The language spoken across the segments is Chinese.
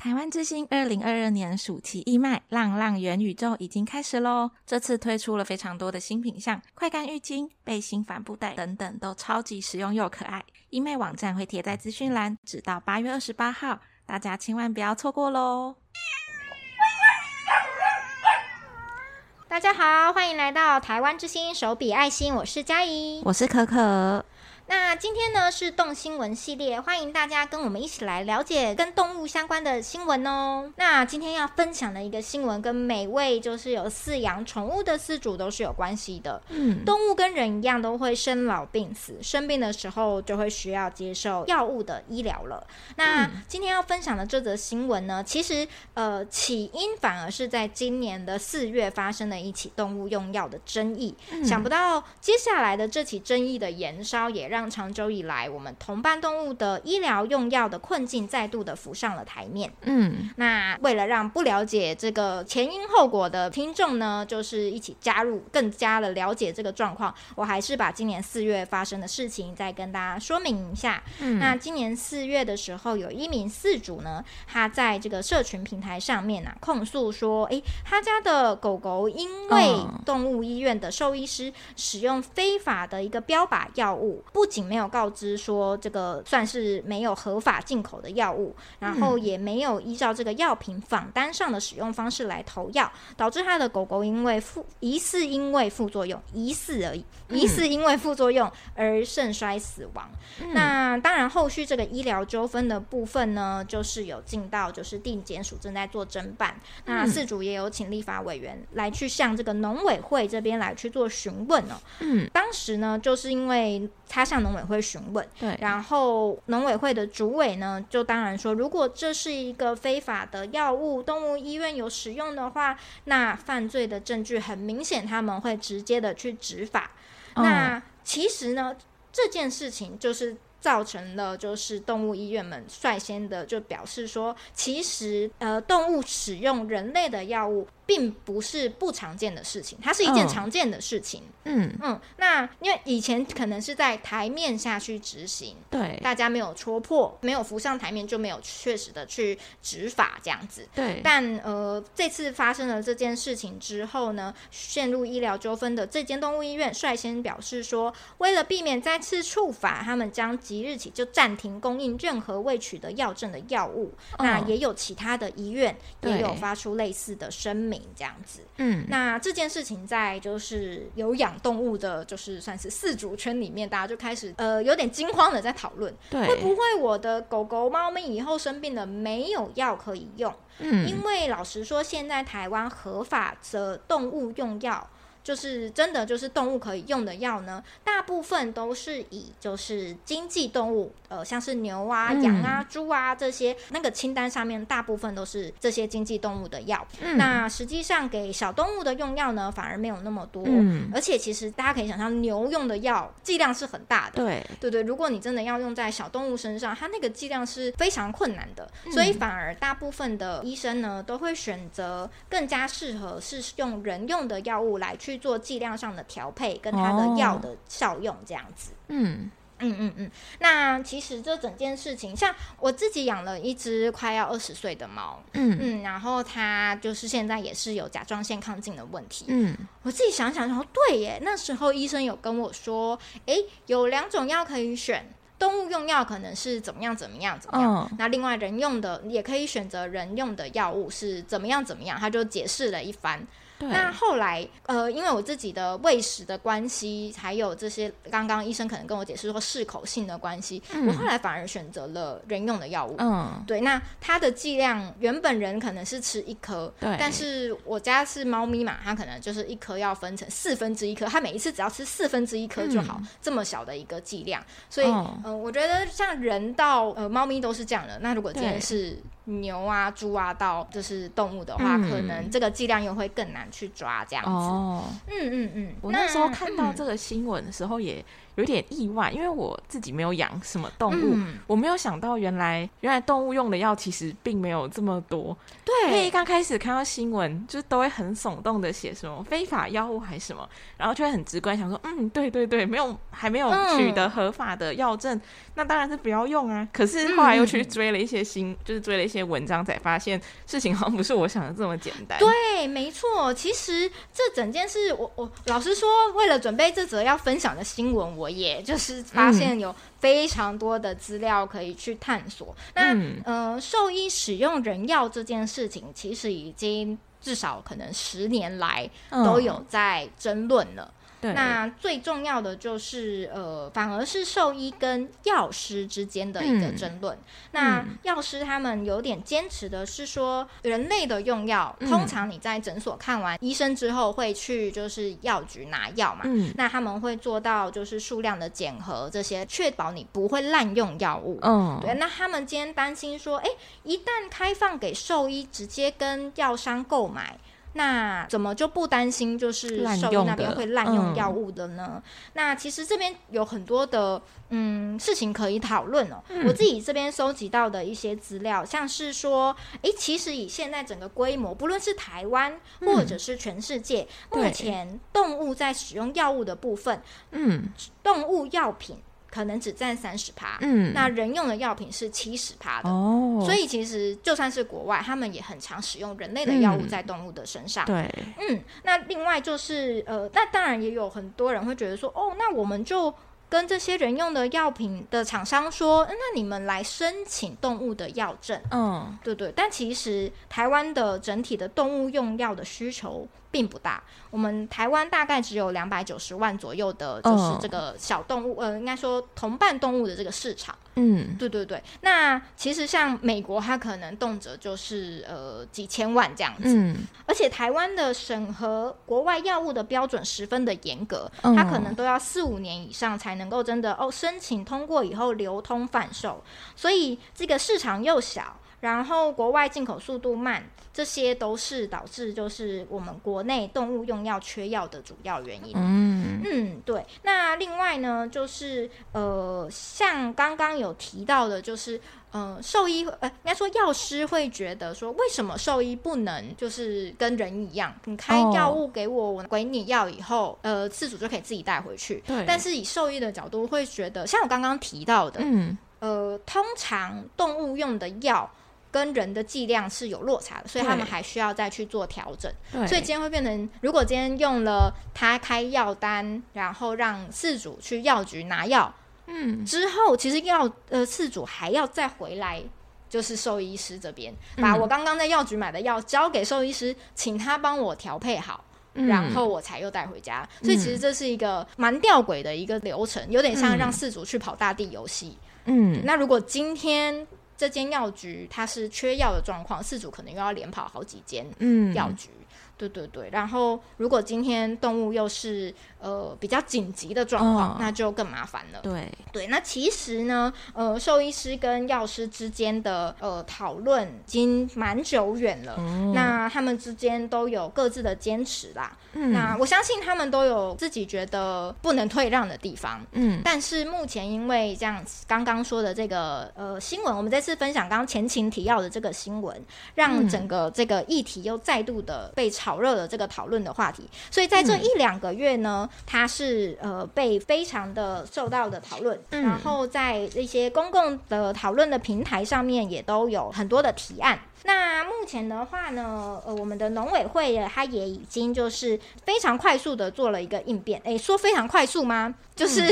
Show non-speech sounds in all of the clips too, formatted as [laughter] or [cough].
台湾之星二零二二年暑期义卖浪浪元宇宙已经开始喽！这次推出了非常多的新品项，快干浴巾、背心、帆布袋等等，都超级实用又可爱。义卖网站会贴在资讯栏，直到八月二十八号，大家千万不要错过喽！大家好，欢迎来到台湾之星手笔爱心，我是佳怡，我是可可。那今天呢是动新闻系列，欢迎大家跟我们一起来了解跟动物相关的新闻哦。那今天要分享的一个新闻，跟每位就是有饲养宠物的饲主都是有关系的。嗯，动物跟人一样都会生老病死，生病的时候就会需要接受药物的医疗了。那今天要分享的这则新闻呢，其实呃起因反而是在今年的四月发生的一起动物用药的争议。嗯，想不到接下来的这起争议的延烧也让让长久以来我们同伴动物的医疗用药的困境再度的浮上了台面。嗯，那为了让不了解这个前因后果的听众呢，就是一起加入，更加的了解这个状况，我还是把今年四月发生的事情再跟大家说明一下。嗯，那今年四月的时候，有一名饲主呢，他在这个社群平台上面啊控诉说，诶，他家的狗狗因为动物医院的兽医师使用非法的一个标靶药物，不仅没有告知说这个算是没有合法进口的药物，然后也没有依照这个药品仿单上的使用方式来投药，导致他的狗狗因为副疑似因为副作用，疑似而已，疑似因为副作用而肾衰死亡。嗯、那当然后续这个医疗纠纷的部分呢，就是有进到就是地检署正在做侦办，那事主也有请立法委员来去向这个农委会这边来去做询问哦。嗯，当时呢就是因为他向农委会询问，对，然后农委会的主委呢，就当然说，如果这是一个非法的药物，动物医院有使用的话，那犯罪的证据很明显，他们会直接的去执法。哦、那其实呢，这件事情就是造成了，就是动物医院们率先的就表示说，其实呃，动物使用人类的药物。并不是不常见的事情，它是一件常见的事情。嗯嗯，那因为以前可能是在台面下去执行，对，大家没有戳破，没有浮上台面，就没有确实的去执法这样子。对，但呃，这次发生了这件事情之后呢，陷入医疗纠纷的这间动物医院率先表示说，为了避免再次触法，他们将即日起就暂停供应任何未取得药证的药物。哦、那也有其他的医院也有发出类似的声明。这样子，嗯，那这件事情在就是有养动物的，就是算是四主圈里面，大家就开始呃有点惊慌的在讨论，对，会不会我的狗狗、猫咪以后生病了没有药可以用？嗯，因为老实说，现在台湾合法的动物用药。就是真的，就是动物可以用的药呢，大部分都是以就是经济动物，呃，像是牛啊、羊啊、猪啊这些，那个清单上面大部分都是这些经济动物的药。嗯、那实际上给小动物的用药呢，反而没有那么多。嗯、而且其实大家可以想象，牛用的药剂量是很大的。对对对，如果你真的要用在小动物身上，它那个剂量是非常困难的。嗯、所以反而大部分的医生呢，都会选择更加适合是用人用的药物来去。去做剂量上的调配，跟它的药的效用这样子。嗯嗯嗯嗯。那其实这整件事情，像我自己养了一只快要二十岁的猫，嗯嗯，然后它就是现在也是有甲状腺亢进的问题。嗯，我自己想想，然后对耶，那时候医生有跟我说，哎，有两种药可以选，动物用药可能是怎么样怎么样怎么样，哦、那另外人用的也可以选择人用的药物是怎么样怎么样，他就解释了一番。对。那后来，呃，因为我自己的喂食的关系，还有这些刚刚医生可能跟我解释说适口性的关系，嗯、我后来反而选择了人用的药物。嗯，对，那它的剂量原本人可能是吃一颗，对，但是我家是猫咪嘛，它可能就是一颗要分成四分之一颗，它每一次只要吃四分之一颗就好，嗯、这么小的一个剂量，所以，嗯、哦。呃，我觉得像人到呃猫咪都是这样的，那如果今天是。牛啊、猪啊，到就是动物的话，嗯、可能这个剂量又会更难去抓这样子。哦，嗯嗯嗯。我那时候看到这个新闻的时候，也有点意外，因为我自己没有养什么动物，嗯、我没有想到原来原来动物用的药其实并没有这么多。对，因为刚开始看到新闻，就都会很耸动的写什么非法药物还是什么，然后就会很直观想说，嗯，对对对，没有还没有取得合法的药证，嗯、那当然是不要用啊。可是后来又去追了一些新，嗯、就是追了一些文章，才发现事情好像不是我想的这么简单。对，没错，其实这整件事，我我老实说，为了准备这则要分享的新闻，我也 [laughs] 就是发现有非常多的资料可以去探索。嗯、那呃，兽医使用人药这件事情，其实已经至少可能十年来都有在争论了。嗯对那最重要的就是，呃，反而是兽医跟药师之间的一个争论。嗯、那药师他们有点坚持的是说，人类的用药，嗯、通常你在诊所看完医生之后，会去就是药局拿药嘛。嗯、那他们会做到就是数量的检核，这些确保你不会滥用药物。嗯，对。那他们今天担心说，哎，一旦开放给兽医直接跟药商购买。那怎么就不担心就是兽医那边会滥用药物的呢？嗯、那其实这边有很多的嗯事情可以讨论哦。嗯、我自己这边收集到的一些资料，像是说，诶，其实以现在整个规模，不论是台湾或者是全世界，嗯、目前动物在使用药物的部分，嗯，动物药品。可能只占三十趴，嗯，那人用的药品是七十趴的，哦，所以其实就算是国外，他们也很常使用人类的药物在动物的身上，嗯、对，嗯，那另外就是呃，那当然也有很多人会觉得说，哦，那我们就跟这些人用的药品的厂商说，那你们来申请动物的药证，嗯，对对，但其实台湾的整体的动物用药的需求并不大，我们台湾大概只有两百九十万左右的，就是这个小动物，呃，应该说同伴动物的这个市场。嗯，对对对。那其实像美国，它可能动辄就是呃几千万这样子。嗯。而且台湾的审核国外药物的标准十分的严格，它可能都要四五年以上才能够真的哦申请通过以后流通贩售，所以这个市场又小。然后国外进口速度慢，这些都是导致就是我们国内动物用药缺药的主要原因。嗯嗯，对。那另外呢，就是呃，像刚刚有提到的，就是呃，兽医呃，应该说药师会觉得说，为什么兽医不能就是跟人一样，你开药物给我，我给你药以后，呃，饲主就可以自己带回去。对。但是以兽医的角度会觉得，像我刚刚提到的，嗯，呃，通常动物用的药。跟人的剂量是有落差的，所以他们还需要再去做调整。对所以今天会变成，如果今天用了他开药单，然后让事主去药局拿药，嗯，之后其实药呃事主还要再回来，就是兽医师这边把我刚刚在药局买的药交给兽医师，请他帮我调配好，嗯、然后我才又带回家。所以其实这是一个蛮吊诡的一个流程，有点像让饲主去跑大地游戏。嗯，那如果今天。这间药局它是缺药的状况，饲主可能又要连跑好几间药局。嗯对对对，然后如果今天动物又是呃比较紧急的状况，哦、那就更麻烦了。对对，那其实呢，呃，兽医师跟药师之间的呃讨论已经蛮久远了。嗯、那他们之间都有各自的坚持啦。嗯、那我相信他们都有自己觉得不能退让的地方。嗯，但是目前因为这样刚刚说的这个呃新闻，我们这次分享刚刚前情提要的这个新闻，让整个这个议题又再度的被炒。炒热了这个讨论的话题，所以在这一两个月呢，嗯、它是呃被非常的受到的讨论，嗯、然后在一些公共的讨论的平台上面也都有很多的提案。那目前的话呢，呃，我们的农委会它也已经就是非常快速的做了一个应变。诶，说非常快速吗？就是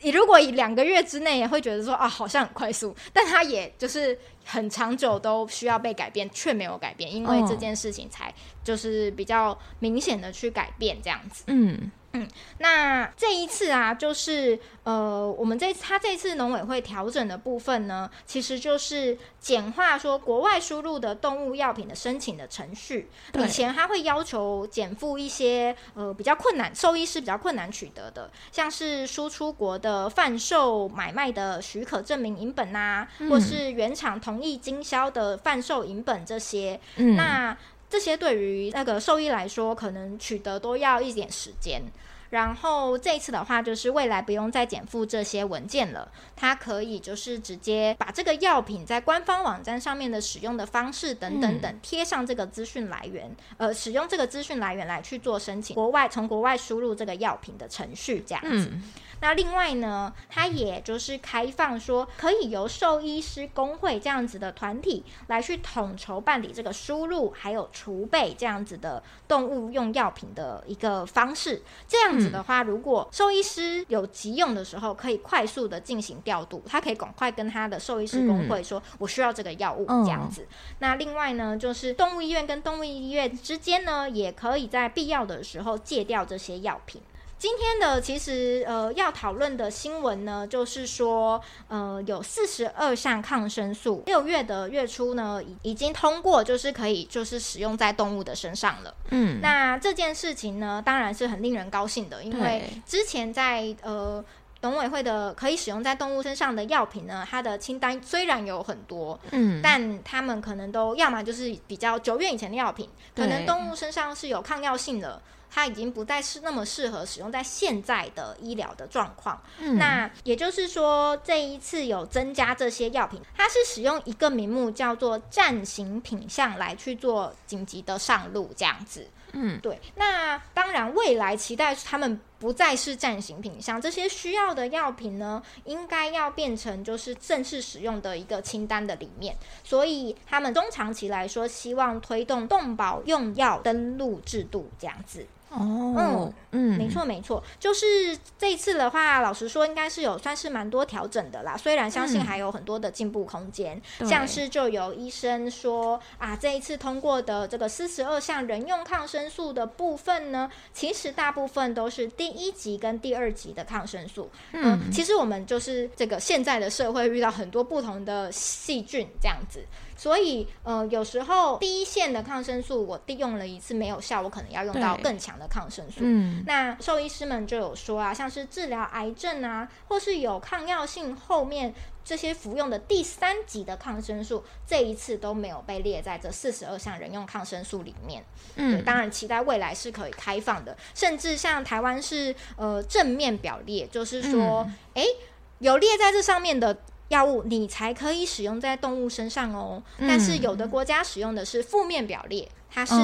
你、嗯、[laughs] 如果以两个月之内也会觉得说啊，好像很快速，但它也就是很长久都需要被改变，却没有改变，因为这件事情才就是比较明显的去改变这样子。嗯。嗯，那这一次啊，就是呃，我们这他这次农委会调整的部分呢，其实就是简化说国外输入的动物药品的申请的程序。以前他会要求减负一些呃比较困难，兽医师比较困难取得的，像是输出国的贩售买卖的许可证明银本啊，嗯、或是原厂同意经销的贩售银本这些。嗯，那。这些对于那个兽医来说，可能取得都要一点时间。然后这一次的话，就是未来不用再减负这些文件了，它可以就是直接把这个药品在官方网站上面的使用的方式等等等贴上这个资讯来源，嗯、呃，使用这个资讯来源来去做申请，国外从国外输入这个药品的程序这样子。嗯那另外呢，它也就是开放说，可以由兽医师工会这样子的团体来去统筹办理这个输入还有储备这样子的动物用药品的一个方式。这样子的话，如果兽医师有急用的时候，可以快速的进行调度，他可以赶快跟他的兽医师工会说，我需要这个药物这样子。那另外呢，就是动物医院跟动物医院之间呢，也可以在必要的时候戒掉这些药品。今天的其实呃要讨论的新闻呢，就是说呃有四十二项抗生素，六月的月初呢已已经通过，就是可以就是使用在动物的身上了。嗯，那这件事情呢，当然是很令人高兴的，因为之前在呃农委会的可以使用在动物身上的药品呢，它的清单虽然有很多，嗯，但他们可能都要么就是比较久远以前的药品，可能动物身上是有抗药性的。它已经不再是那么适合使用在现在的医疗的状况。嗯，那也就是说，这一次有增加这些药品，它是使用一个名目叫做暂行品项来去做紧急的上路这样子。嗯，对。那当然，未来期待他们不再是暂行品项，这些需要的药品呢，应该要变成就是正式使用的一个清单的里面。所以他们中长期来说，希望推动动保用药登录制度这样子。哦，嗯，嗯没错没错，就是这一次的话，老实说，应该是有算是蛮多调整的啦。虽然相信还有很多的进步空间，嗯，像是就有医生说啊，这一次通过的这个四十二项人用抗生素的部分呢，其实大部分都是第一级跟第二级的抗生素。嗯，嗯，其实我们就是这个现在的社会遇到很多不同的细菌这样子。所以，呃，有时候第一线的抗生素我利用了一次没有效，我可能要用到更强的抗生素。嗯，那兽医师们就有说啊，像是治疗癌症啊，或是有抗药性，后面这些服用的第三级的抗生素，这一次都没有被列在这四十二项人用抗生素里面。嗯，对，当然期待未来是可以开放的，甚至像台湾是呃正面表列，就是说，哎、嗯，有列在这上面的。药物你才可以使用在动物身上哦，嗯、但是有的国家使用的是负面表列，它是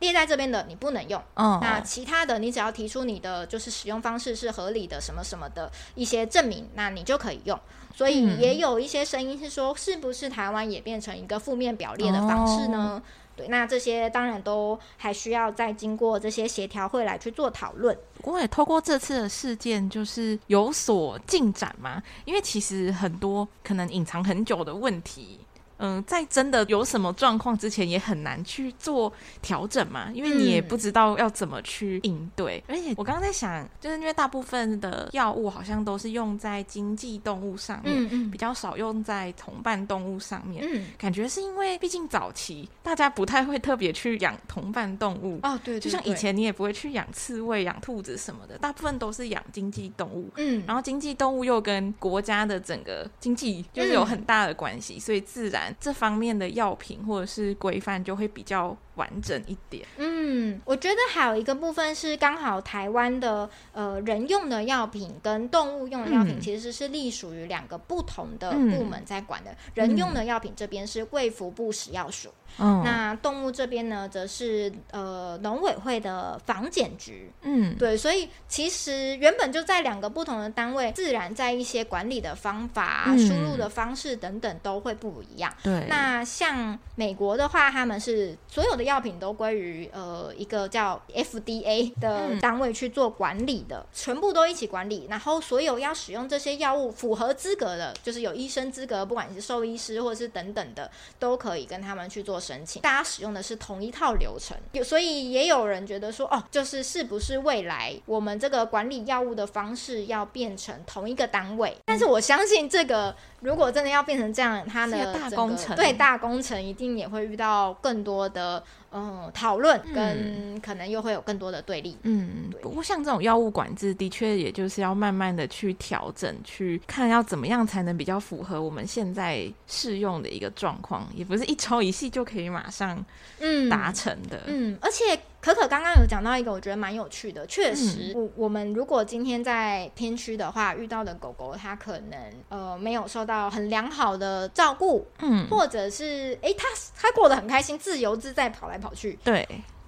列在这边的，你不能用。哦、那其他的，你只要提出你的就是使用方式是合理的，什么什么的一些证明，那你就可以用。所以也有一些声音是说，是不是台湾也变成一个负面表列的方式呢？哦对，那这些当然都还需要再经过这些协调会来去做讨论。不过也透过这次的事件，就是有所进展嘛，因为其实很多可能隐藏很久的问题。嗯，在真的有什么状况之前，也很难去做调整嘛，因为你也不知道要怎么去应对。嗯、而且我刚刚在想，就是因为大部分的药物好像都是用在经济动物上面，嗯嗯、比较少用在同伴动物上面。嗯，感觉是因为毕竟早期大家不太会特别去养同伴动物哦，对，就像以前你也不会去养刺猬、养兔子什么的，大部分都是养经济动物。嗯，然后经济动物又跟国家的整个经济就是有很大的关系，嗯、所以自然。这方面的药品或者是规范就会比较完整一点。嗯，我觉得还有一个部分是刚好台湾的呃人用的药品跟动物用的药品其实是隶属于两个不同的部门在管的。嗯、人用的药品这边是贵福部食药署，嗯、那动物这边呢则是呃农委会的防检局。嗯，对，所以其实原本就在两个不同的单位，自然在一些管理的方法、输、嗯、入的方式等等都会不一样。对，那像美国的话，他们是所有的。药品都归于呃一个叫 FDA 的单位去做管理的，嗯、全部都一起管理。然后所有要使用这些药物符合资格的，就是有医生资格，不管你是兽医师或者是等等的，都可以跟他们去做申请。大家使用的是同一套流程，有所以也有人觉得说，哦，就是是不是未来我们这个管理药物的方式要变成同一个单位？嗯、但是我相信这个。如果真的要变成这样，它的大工程对大工程一定也会遇到更多的嗯讨论，跟可能又会有更多的对立。嗯，不过像这种药物管制，的确也就是要慢慢的去调整，去看要怎么样才能比较符合我们现在适用的一个状况，也不是一朝一夕就可以马上嗯达成的。嗯，嗯，而且。可可刚刚有讲到一个，我觉得蛮有趣的。确实，我、嗯、我们如果今天在偏区的话，遇到的狗狗，它可能呃没有受到很良好的照顾，嗯，或者是哎，它它过得很开心，自由自在跑来跑去，对，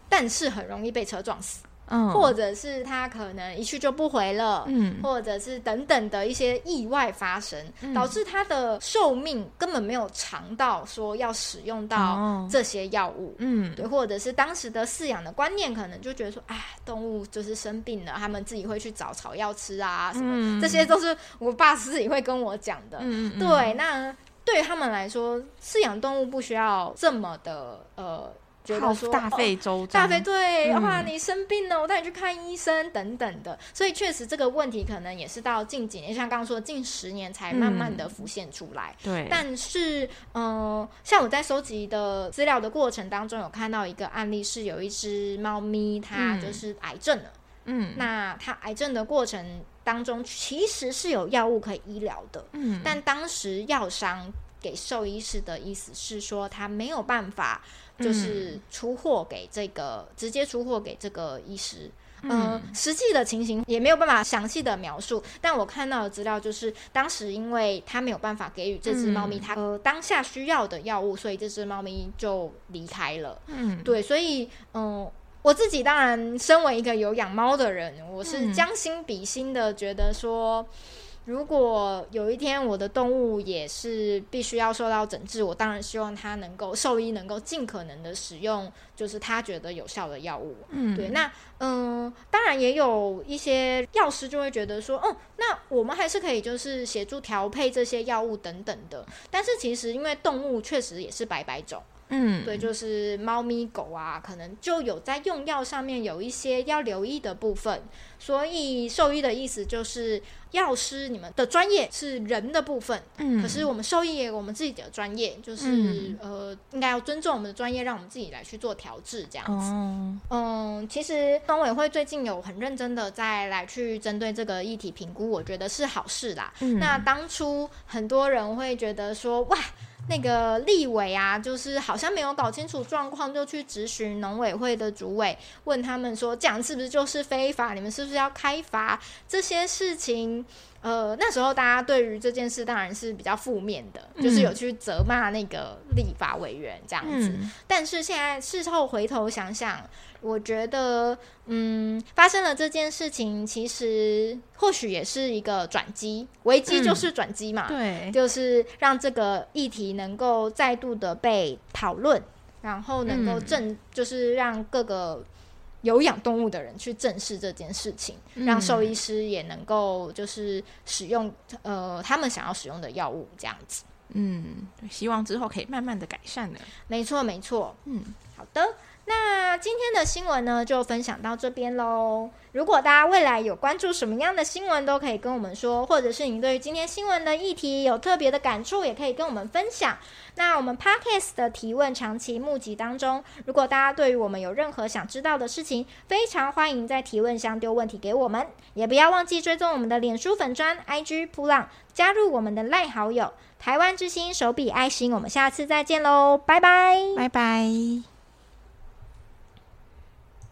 但是很容易被车撞死。或者是他可能一去就不回了，嗯，或者是等等的一些意外发生，嗯、导致他的寿命根本没有长到说要使用到这些药物，嗯，对，或者是当时的饲养的观念可能就觉得说，哎，动物就是生病了，他们自己会去找草药吃啊，什么，嗯、这些都是我爸自己会跟我讲的，嗯，对，那对于他们来说，饲养动物不需要这么的呃。觉得说大费周章，哦、大费对，哇，你生病了，我带你去看医生等等的，所以确实这个问题可能也是到近几年，像刚刚说近十年才慢慢的浮现出来。嗯、对，但是嗯、呃，像我在收集的资料的过程当中，有看到一个案例，是有一只猫咪，它就是癌症了。嗯，那它癌症的过程当中，其实是有药物可以医疗的。嗯，但当时药商给兽医师的意思是说，他没有办法。就是出货给这个，嗯、直接出货给这个医师。嗯、呃，实际的情形也没有办法详细的描述。但我看到的资料就是，当时因为他没有办法给予这只猫咪它呃当下需要的药物，所以这只猫咪就离开了。嗯，对，所以嗯、呃，我自己当然身为一个有养猫的人，我是将心比心的觉得说。如果有一天我的动物也是必须要受到整治，我当然希望它能够兽医能够尽可能的使用，就是他觉得有效的药物。嗯，对。那嗯、呃，当然也有一些药师就会觉得说，哦，那我们还是可以就是协助调配这些药物等等的。但是其实因为动物确实也是百百种。嗯，对，就是猫咪狗啊，可能就有在用药上面有一些要留意的部分。所以兽医的意思就是，药师你们的专业是人的部分，嗯，可是我们兽医也有我们自己的专业，就是、嗯、呃，应该要尊重我们的专业，让我们自己来去做调制这样子。哦、嗯，其实农委会最近有很认真的在来去针对这个议题评估，我觉得是好事啦。嗯、那当初很多人会觉得说，哇。那个立委啊，就是好像没有搞清楚状况，就去质询农委会的主委，问他们说，这样是不是就是非法？你们是不是要开罚？这些事情？呃，那时候大家对于这件事当然是比较负面的，嗯、就是有去责骂那个立法委员这样子。嗯、但是现在事后回头想想，我觉得，嗯，发生了这件事情，其实或许也是一个转机，危机就是转机嘛。对、嗯，就是让这个议题能够再度的被讨论，然后能够正，嗯、就是让各个。有养动物的人去正视这件事情，嗯、让兽医师也能够就是使用呃他们想要使用的药物这样子。嗯，希望之后可以慢慢的改善的。没错，没错。嗯，好的。那今天的新闻呢，就分享到这边喽。如果大家未来有关注什么样的新闻，都可以跟我们说，或者是你对于今天新闻的议题有特别的感触，也可以跟我们分享。那我们 Podcast 的提问长期募集当中，如果大家对于我们有任何想知道的事情，非常欢迎在提问箱丢问题给我们，也不要忘记追踪我们的脸书粉砖 IG 噗浪，加入我们的赖好友台湾之星手笔爱心。我们下次再见喽，拜拜，拜拜。